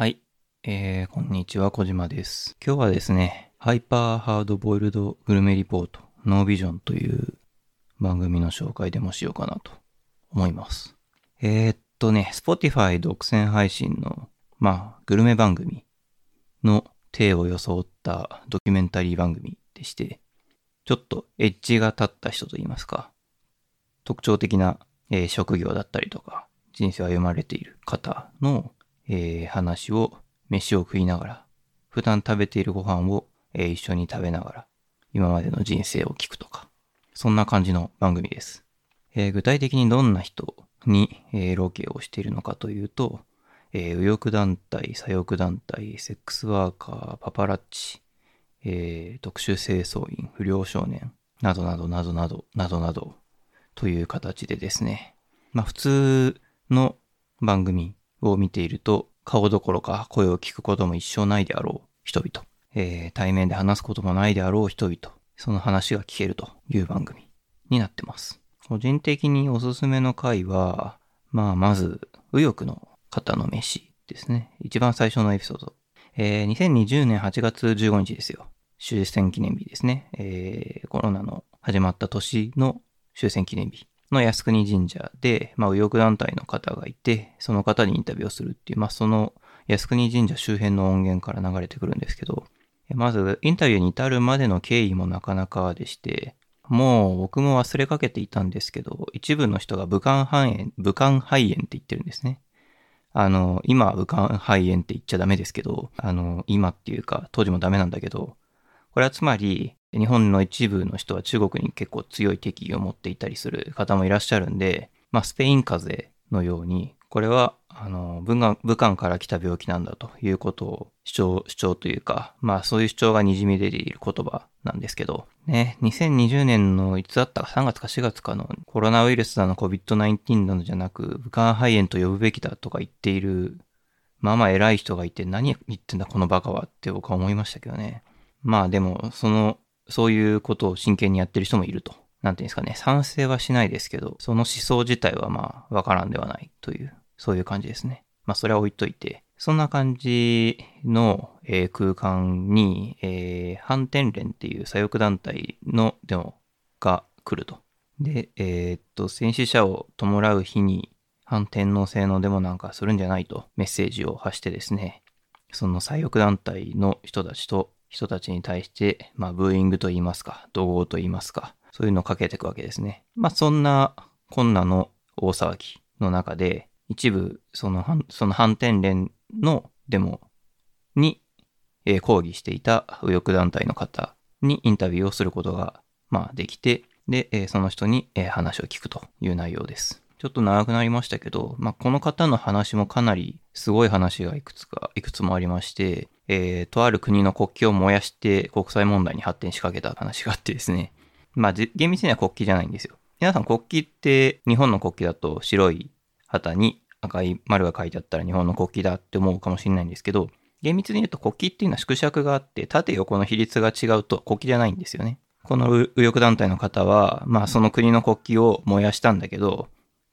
はい。えー、こんにちは、小島です。今日はですね、ハイパーハードボイルドグルメリポート、ノービジョンという番組の紹介でもしようかなと思います。えー、っとね、Spotify 独占配信の、まあ、グルメ番組の体を装ったドキュメンタリー番組でして、ちょっとエッジが立った人といいますか、特徴的な、えー職業だったりとか、人生を歩まれている方の、えー話を、飯を食いながら、普段食べているご飯を、えー一緒に食べながら、今までの人生を聞くとか、そんな感じの番組です。えー具体的にどんな人に、えーロケをしているのかというと、えー右翼団体、左翼団体、セックスワーカー、パパラッチ、えー特殊清掃員、不良少年、などなどなどなど、などなど、という形でですね、まあ普通の番組を見ていると、顔どころか声を聞くことも一生ないであろう人々、えー対面で話すこともないであろう人々、その話が聞けるという番組になってます。個人的におすすめの回は、まあまず、右翼の方の飯ですね。一番最初のエピソード。えー2020年8月15日ですよ。終戦記念日ですね。えーコロナの始まった年の終戦記念日の靖国神社で、まあ、右翼団体の方がいて、その方にインタビューをするっていう、まあ、その靖国神社周辺の音源から流れてくるんですけど、まず、インタビューに至るまでの経緯もなかなかでして、もう僕も忘れかけていたんですけど、一部の人が武漢肺炎、武漢肺炎って言ってるんですね。あの、今は武漢肺炎って言っちゃダメですけど、あの、今っていうか、当時もダメなんだけど、これはつまり、日本の一部の人は中国に結構強い敵意を持っていたりする方もいらっしゃるんで、まあ、スペイン風邪のように、これは、あの、武漢から来た病気なんだということを主張、主張というか、まあ、そういう主張が滲み出ている言葉なんですけど、ね、2020年のいつだったか3月か4月かのコロナウイルスだの COVID-19 なのじゃなく、武漢肺炎と呼ぶべきだとか言っている、まあまあ偉い人がいて何言ってんだこのバカはって僕は思いましたけどね。まあでも、その、そういうことを真剣にやってる人もいると。なんていうんですかね。賛成はしないですけど、その思想自体はまあ、わからんではないという、そういう感じですね。まあ、それは置いといて、そんな感じの、えー空間に、えー反転連っていう左翼団体のデモが来ると。で、えーっと、戦死者を弔う日に反天皇制のデモなんかするんじゃないとメッセージを発してですね、その左翼団体の人たちと人たちに対して、まあ、ブーイングと言いますか、怒号と言いますか、そういうのをかけていくわけですね。まあ、そんな、こんなの大騒ぎの中で、一部、その、その反転連のデモに、えー抗議していた右翼団体の方にインタビューをすることが、まあ、できて、で、えーその人に、えー話を聞くという内容です。ちょっと長くなりましたけど、まあ、この方の話もかなりすごい話がいくつか、いくつもありまして、えーとある国の国旗を燃やして国際問題に発展しかけた話があってですね。まあ、厳密には国旗じゃないんですよ。皆さん国旗って日本の国旗だと白い旗に赤い丸が書いてあったら日本の国旗だって思うかもしれないんですけど、厳密に言うと国旗っていうのは縮尺があって縦横の比率が違うと国旗じゃないんですよね。この右翼団体の方は、まあその国の国旗を燃やしたんだけど、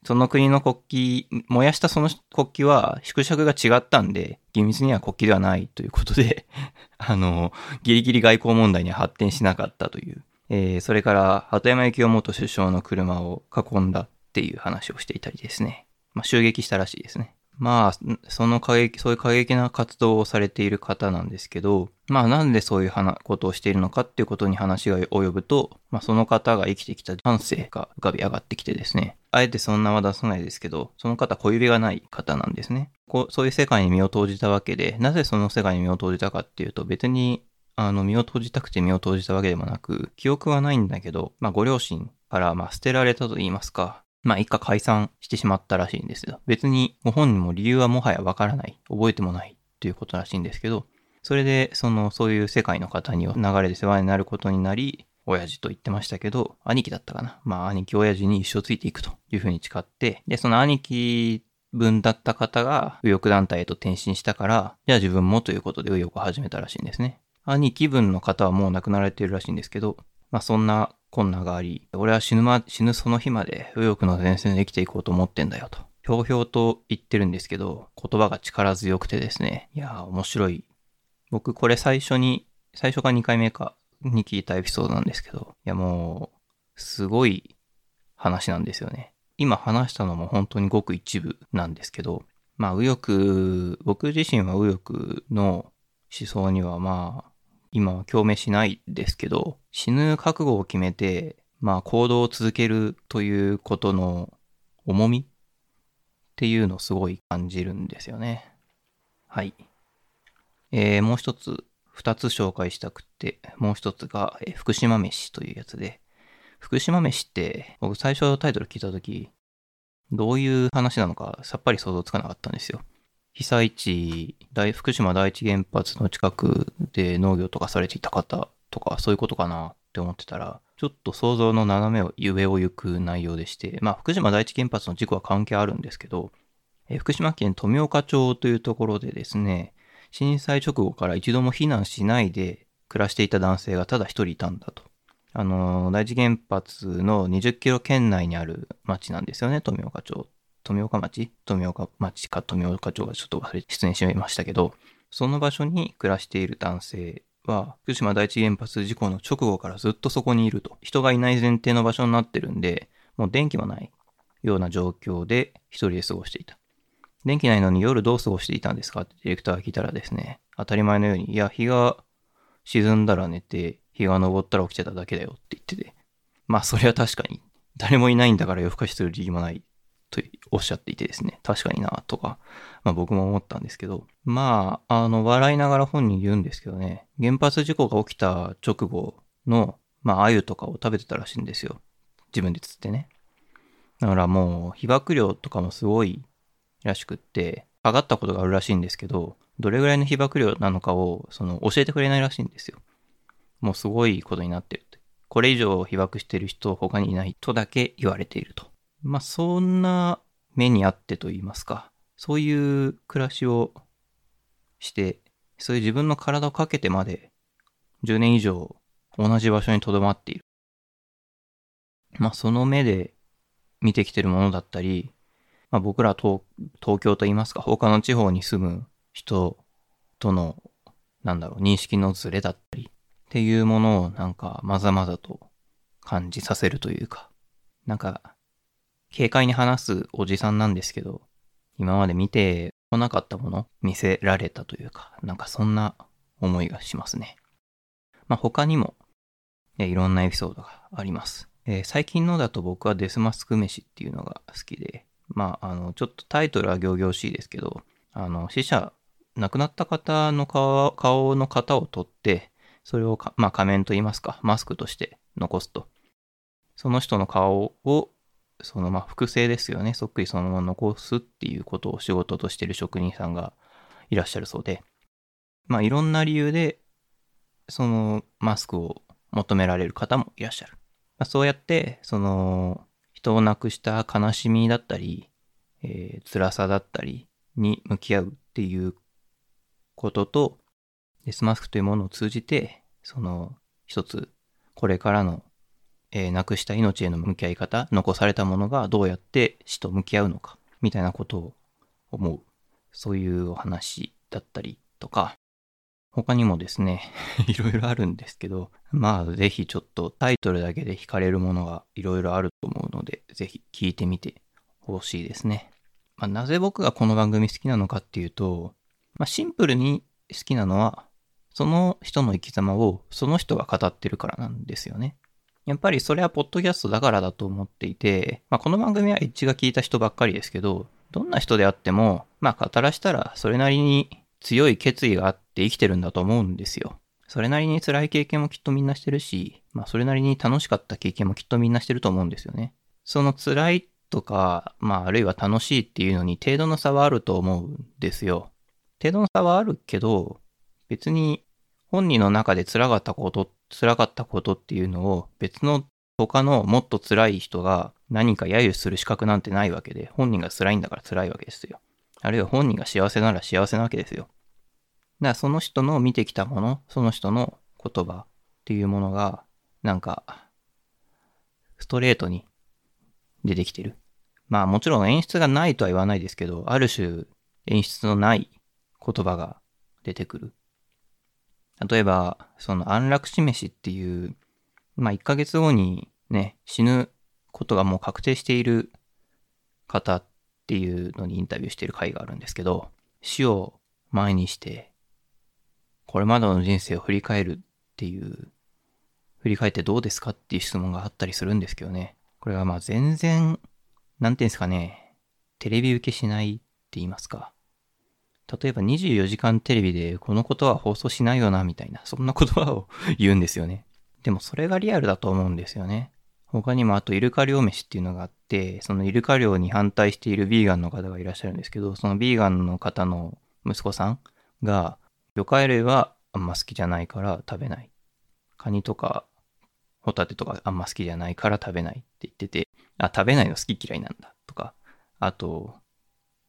その国の国旗、燃やしたその国旗は縮尺が違ったんで、厳密には国旗ではないということで、あの、ギリギリ外交問題には発展しなかったという。えーそれから、鳩山幸夫元首相の車を囲んだっていう話をしていたりですね。まあ、襲撃したらしいですね。まあ、その過激、そういう過激な活動をされている方なんですけど、まあなんでそういうことをしているのかっていうことに話が及ぶと、まあその方が生きてきた感性が浮かび上がってきてですね、あえてそんなは出さないですけど、その方小指がない方なんですね。こうそういう世界に身を投じたわけで、なぜその世界に身を投じたかっていうと別にあの、身を投じたくて身を投じたわけでもなく、記憶はないんだけど、まあ、ご両親から、まあ、捨てられたと言いますか、まあ、一家解散してしまったらしいんですよ。別に、ご本人も理由はもはやわからない、覚えてもないということらしいんですけど、それで、その、そういう世界の方に流れで世話になることになり、親父と言ってましたけど、兄貴だったかな。まあ、兄貴親父に一生ついていくというふうに誓って、で、その兄貴分だった方が右翼団体へと転身したから、じゃあ自分もということで右翼を始めたらしいんですね。兄貴分の方はもう亡くなられているらしいんですけど、まあそんな困難があり、俺は死ぬま、死ぬその日まで右翼の前線で生きていこうと思ってんだよとひょうひょうと言ってるんですけど、言葉が力強くてですね、いやー面白い。僕これ最初に、最初か2回目かに聞いたエピソードなんですけど、いやもう、すごい話なんですよね。今話したのも本当にごく一部なんですけど、まあ右翼、僕自身は右翼の思想にはまあ、今は共鳴しないですけど、死ぬ覚悟を決めて、まあ行動を続けるということの重みっていうのをすごい感じるんですよね。はい。えー、もう一つ、二つ紹介したくて、もう一つが、えー、福島飯というやつで、福島飯って、僕最初タイトル聞いたとき、どういう話なのかさっぱり想像つかなかったんですよ。被災地、大福島第一原発の近くで農業とかされていた方とか、そういうことかなって思ってたら、ちょっと想像の斜めを上を行く内容でして、まあ、福島第一原発の事故は関係あるんですけど、え福島県富岡町というところでですね、震災直後から一度も避難しないで暮らしていた男性がただ一人いたんだと。あの、第一原発の20キロ圏内にある町なんですよね、富岡町。富岡町？富岡町か富岡町がちょっと忘れ、失念しましたけど、その場所に暮らしている男性は、福島第一原発事故の直後からずっとそこにいると。人がいない前提の場所になってるんで、もう電気もないような状況で一人で過ごしていた。電気ないのに夜どう過ごしていたんですか？ってディレクターが聞いたらですね、当たり前のように、いや、日が沈んだら寝て、日が昇ったら起きてただけだよって言ってて。まあ、それは確かに、誰もいないんだから夜更かしする理由もないとおっしゃっていてですね、確かにな、とか、まあ僕も思ったんですけど、まあ、あの、笑いながら本人言うんですけどね、原発事故が起きた直後の、まあ、鮎とかを食べてたらしいんですよ。自分で釣ってね。だからもう、被爆量とかもすごいらしくって、上がったことがあるらしいんですけど、どれぐらいの被爆量なのかを、その、教えてくれないらしいんですよ。もうすごいことになってるって。これ以上被爆してる人他にいないとだけ言われていると。まあ、そんな目にあってと言いますか、そういう暮らしをして、そういう自分の体をかけてまで10年以上同じ場所に留まっている。まあ、その目で見てきてるものだったり、まあ、僕ら東東京と言いますか、他の地方に住む人との、なんだろう、認識のズレだったりっていうものをなんかまざまざと感じさせるというか、なんか軽快に話すおじさんなんですけど、今まで見てこなかったもの見せられたというか、なんかそんな思いがしますね。まあ、他にも、えいろんなエピソードがあります。えー、最近のだと僕はデスマスク飯っていうのが好きで、まあ、あの、ちょっとタイトルは行々しいですけど、あの、死者、亡くなった方の顔顔の型を取って、それをまあ、仮面と言いますか、マスクとして残すと。その人の顔をそのまあ複製ですよね。そっくりそのまま残すっていうことを仕事としてる職人さんがいらっしゃるそうで、まあいろんな理由で、そのマスクを求められる方もいらっしゃる。まあ、そうやって、その人を亡くした悲しみだったり、えー、辛さだったりに向き合うっていうことと、デスマスクというものを通じて、その一つこれからのえー、亡くした命への向き合い方、残されたものがどうやって死と向き合うのか、みたいなことを思う。そういうお話だったりとか、他にもですね、いろいろあるんですけど、まあぜひちょっとタイトルだけで惹かれるものがいろいろあると思うので、ぜひ聞いてみてほしいですね。まあ、なぜ僕がこの番組好きなのかっていうと、まあ、シンプルに好きなのは、その人の生き様をその人が語ってるからなんですよね。やっぱりそれはポッドキャストだからだと思っていて、まあ、この番組はエッジが聞いた人ばっかりですけど、どんな人であっても、まあ語らしたらそれなりに強い決意があって生きてるんだと思うんですよ。それなりに辛い経験もきっとみんなしてるし、まあそれなりに楽しかった経験もきっとみんなしてると思うんですよね。その辛いとか、まああるいは楽しいっていうのに程度の差はあると思うんですよ。程度の差はあるけど、別に本人の中で辛かったことっ辛かったことっていうのを別の他のもっと辛い人が何か揶揄する資格なんてないわけで、本人が辛いんだから辛いわけですよ。あるいは本人が幸せなら幸せなわけですよ。だからその人の見てきたもの、その人の言葉っていうものが、なんか、ストレートに出てきてる。まあもちろん演出がないとは言わないですけど、ある種演出のない言葉が出てくる。例えば、その安楽死飯っていう、まあ1ヶ月後にね、死ぬことがもう確定している方っていうのにインタビューしている回があるんですけど、死を前にして、これまでの人生を振り返るっていう、振り返ってどうですかっていう質問があったりするんですけどね。これはまあ全然、なんていうんですかね、テレビ受けしないって言いますか。例えば24時間テレビでこのことは放送しないよな、みたいな、そんな言葉を言うんですよね。でもそれがリアルだと思うんですよね。他にもあとイルカ漁飯っていうのがあって、そのイルカ漁に反対しているビーガンの方がいらっしゃるんですけど、そのビーガンの方の息子さんが、魚介類はあんま好きじゃないから食べない。カニとかホタテとかあんま好きじゃないから食べないって言ってて、あ、食べないの好き嫌いなんだとか、あと、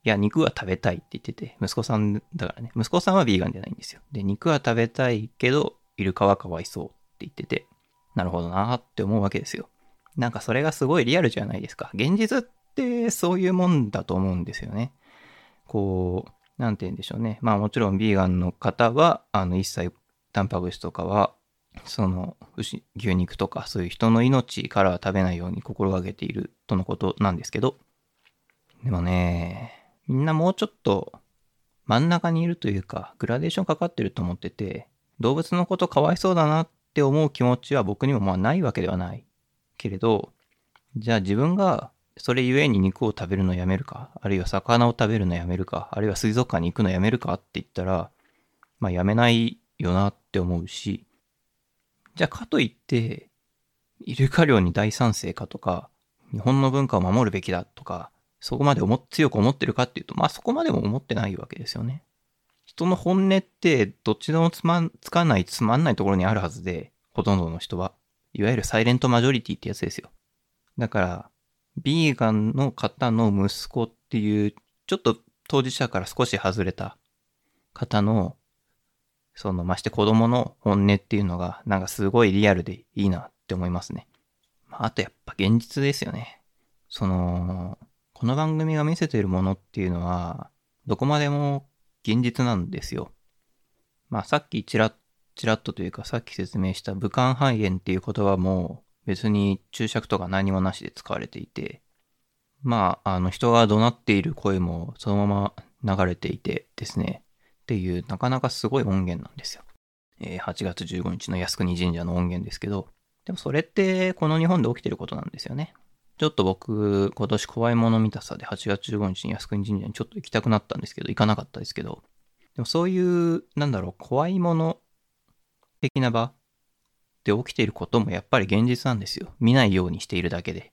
や、肉は食べたいって言ってて、息子さんだからね、息子さんはビーガンじゃないんですよ。で、肉は食べたいけど、イルカはかわいそうって言ってて、なるほどなーって思うわけですよ。なんかそれがすごいリアルじゃないですか。現実ってそういうもんだと思うんですよね。こう、なんて言うんでしょうね。まあもちろんビーガンの方は、あの一切タンパク質とかは、その、牛肉とかそういう人の命からは食べないように心がけているとのことなんですけど、でもね、みんなもうちょっと真ん中にいるというか、グラデーションかかってると思ってて、動物のことかわいそうだなって思う気持ちは僕にもまあないわけではない。けれど、じゃあ自分がそれゆえに肉を食べるのやめるか、あるいは魚を食べるのやめるか、あるいは水族館に行くのやめるかって言ったら、まあやめないよなって思うし、じゃあかといって、イルカ漁に大賛成かとか、日本の文化を守るべきだとか、そこまで思強く思ってるかっていうと、まあそこまでも思ってないわけですよね。人の本音ってどっちでもつまん、つかないつまんないところにあるはずで、ほとんどの人は。いわゆるサイレントマジョリティってやつですよ。だから、ビーガンの方の息子っていう、ちょっと当事者から少し外れた方の、その、まして子供の本音っていうのが、なんかすごいリアルでいいなって思いますね。まあ、あとやっぱ現実ですよね。その、この番組が見せているものっていうのは、どこまでも現実なんですよ。まあさっきちらっ、ちらっとというかさっき説明した武漢肺炎っていう言葉も別に注釈とか何もなしで使われていて、まあ、あの人が怒鳴っている声もそのまま流れていてですね、っていうなかなかすごい音源なんですよ。えー、8月15日の靖国神社の音源ですけど、でもそれってこの日本で起きてることなんですよね。ちょっと僕、今年怖いもの見たさで8月15日に靖国神社にちょっと行きたくなったんですけど、行かなかったですけど、でもそういう、なんだろう、怖いもの的な場で起きていることもやっぱり現実なんですよ。見ないようにしているだけで。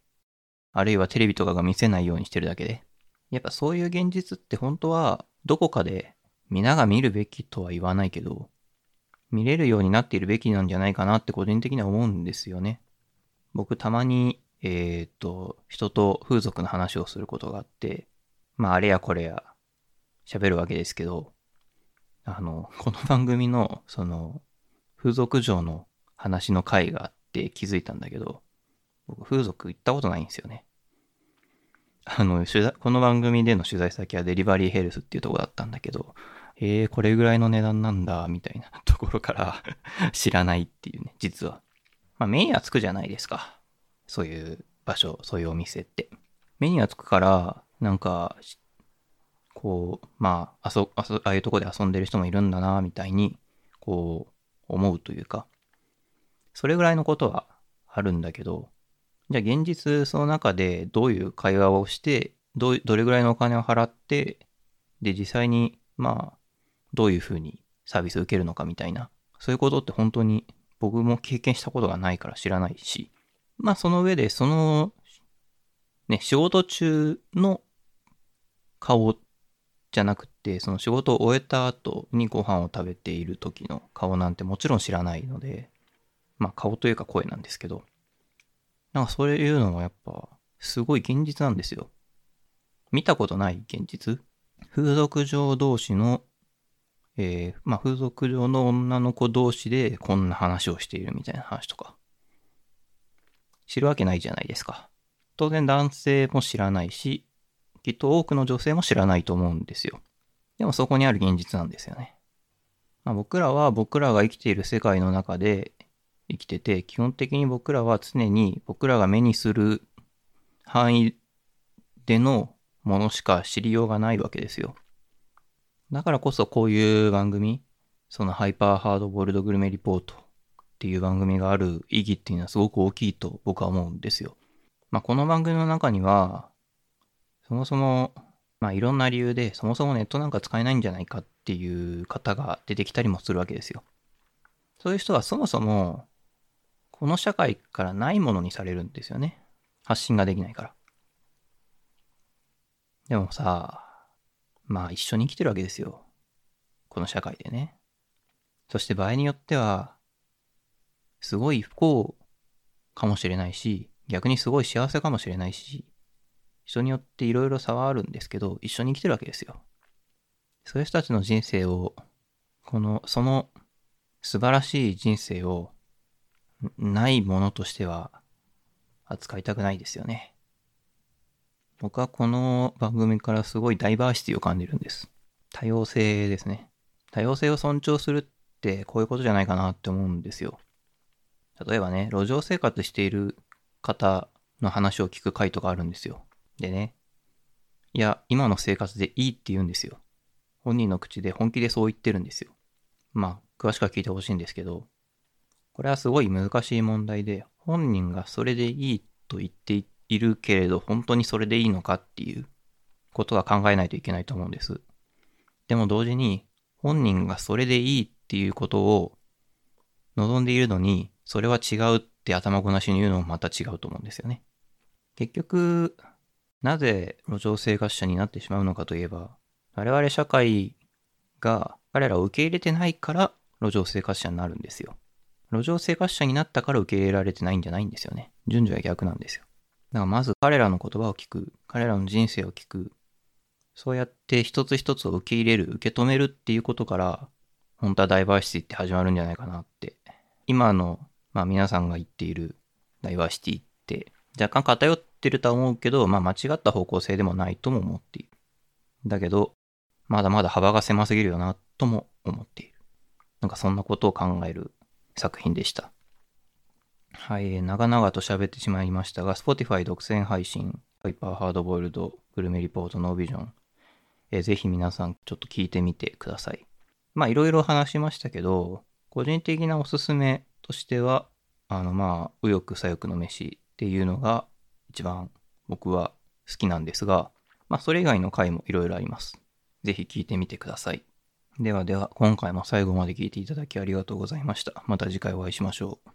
あるいはテレビとかが見せないようにしてるだけで。やっぱそういう現実って本当はどこかで皆が見るべきとは言わないけど、見れるようになっているべきなんじゃないかなって個人的には思うんですよね。僕たまにえー、っと、人と風俗の話をすることがあって、まあ、あれやこれや喋るわけですけど、あの、この番組の、その、風俗嬢の話の回があって気づいたんだけど、僕、風俗行ったことないんですよね。あの、取材、この番組での取材先はデリバリーヘルスっていうとこだったんだけど、えー、これぐらいの値段なんだ、みたいなところから知らないっていうね、実は。まあ、目にはつくじゃないですか。そういう場所、そういうお店って。目にはつくから、なんか、こう、まあ、あそ、あそ、ああいうとこで遊んでる人もいるんだな、みたいに、こう、思うというか、それぐらいのことはあるんだけど、じゃあ現実その中でどういう会話をして、ど、どれぐらいのお金を払って、で、実際に、まあ、どういうふうにサービスを受けるのかみたいな、そういうことって本当に僕も経験したことがないから知らないし、まあその上で、その、ね、仕事中の顔じゃなくて、その仕事を終えた後にご飯を食べている時の顔なんてもちろん知らないので、まあ顔というか声なんですけど、なんかそういうのもやっぱ、すごい現実なんですよ。見たことない現実風俗嬢同士の、えー、まあ風俗嬢の女の子同士でこんな話をしているみたいな話とか。知るわけないじゃないですか。当然男性も知らないし、きっと多くの女性も知らないと思うんですよ。でもそこにある現実なんですよね。まあ、僕らは僕らが生きている世界の中で生きてて、基本的に僕らは常に僕らが目にする範囲でのものしか知りようがないわけですよ。だからこそこういう番組、そのハイパーハードボールドグルメリポートっていう番組がある意義っていうのはすごく大きいと僕は思うんですよ。まあ、この番組の中には、そもそも、まあ、いろんな理由で、そもそもネットなんか使えないんじゃないかっていう方が出てきたりもするわけですよ。そういう人はそもそも、この社会からないものにされるんですよね。発信ができないから。でもさ、まあ一緒に生きてるわけですよ。この社会でね。そして場合によっては、すごい不幸かもしれないし、逆にすごい幸せかもしれないし、人によっていろいろ差はあるんですけど、一緒に生きてるわけですよ。そういう人たちの人生を、この、その素晴らしい人生を、ないものとしては扱いたくないですよね。僕はこの番組からすごいダイバーシティを感じるんです。多様性ですね。多様性を尊重するってこういうことじゃないかなって思うんですよ。例えばね、路上生活している方の話を聞く回とかあるんですよ。でね、いや、今の生活でいいって言うんですよ。本人の口で本気でそう言ってるんですよ。まあ、詳しくは聞いてほしいんですけど、これはすごい難しい問題で、本人がそれでいいと言っているけれど、本当にそれでいいのかっていうことは考えないといけないと思うんです。でも同時に、本人がそれでいいっていうことを望んでいるのに、それは違うって頭ごなしに言うのもまた違うと思うんですよね。結局、なぜ路上生活者になってしまうのかといえば、我々社会が彼らを受け入れてないから路上生活者になるんですよ。路上生活者になったから受け入れられてないんじゃないんですよね。順序は逆なんですよ。だからまず彼らの言葉を聞く、彼らの人生を聞く、そうやって一つ一つを受け入れる、受け止めるっていうことから、本当はダイバーシティって始まるんじゃないかなって。今の、まあ皆さんが言っているダイバーシティって若干偏ってるとは思うけど、まあ間違った方向性でもないとも思っている。だけど、まだまだ幅が狭すぎるよなとも思っている。なんかそんなことを考える作品でした。はい、長々と喋ってしまいましたが、Spotify 独占配信、ハイパーハードボイルドグルメリポートノービジョン、えー、ぜひ皆さんちょっと聞いてみてください。まあいろいろ話しましたけど、個人的なおすすめとしては、あのまあ、右翼左翼の飯っていうのが一番僕は好きなんですが、まあそれ以外の回もいろいろあります。ぜひ聞いてみてください。ではでは、今回も最後まで聞いていただきありがとうございました。また次回お会いしましょう。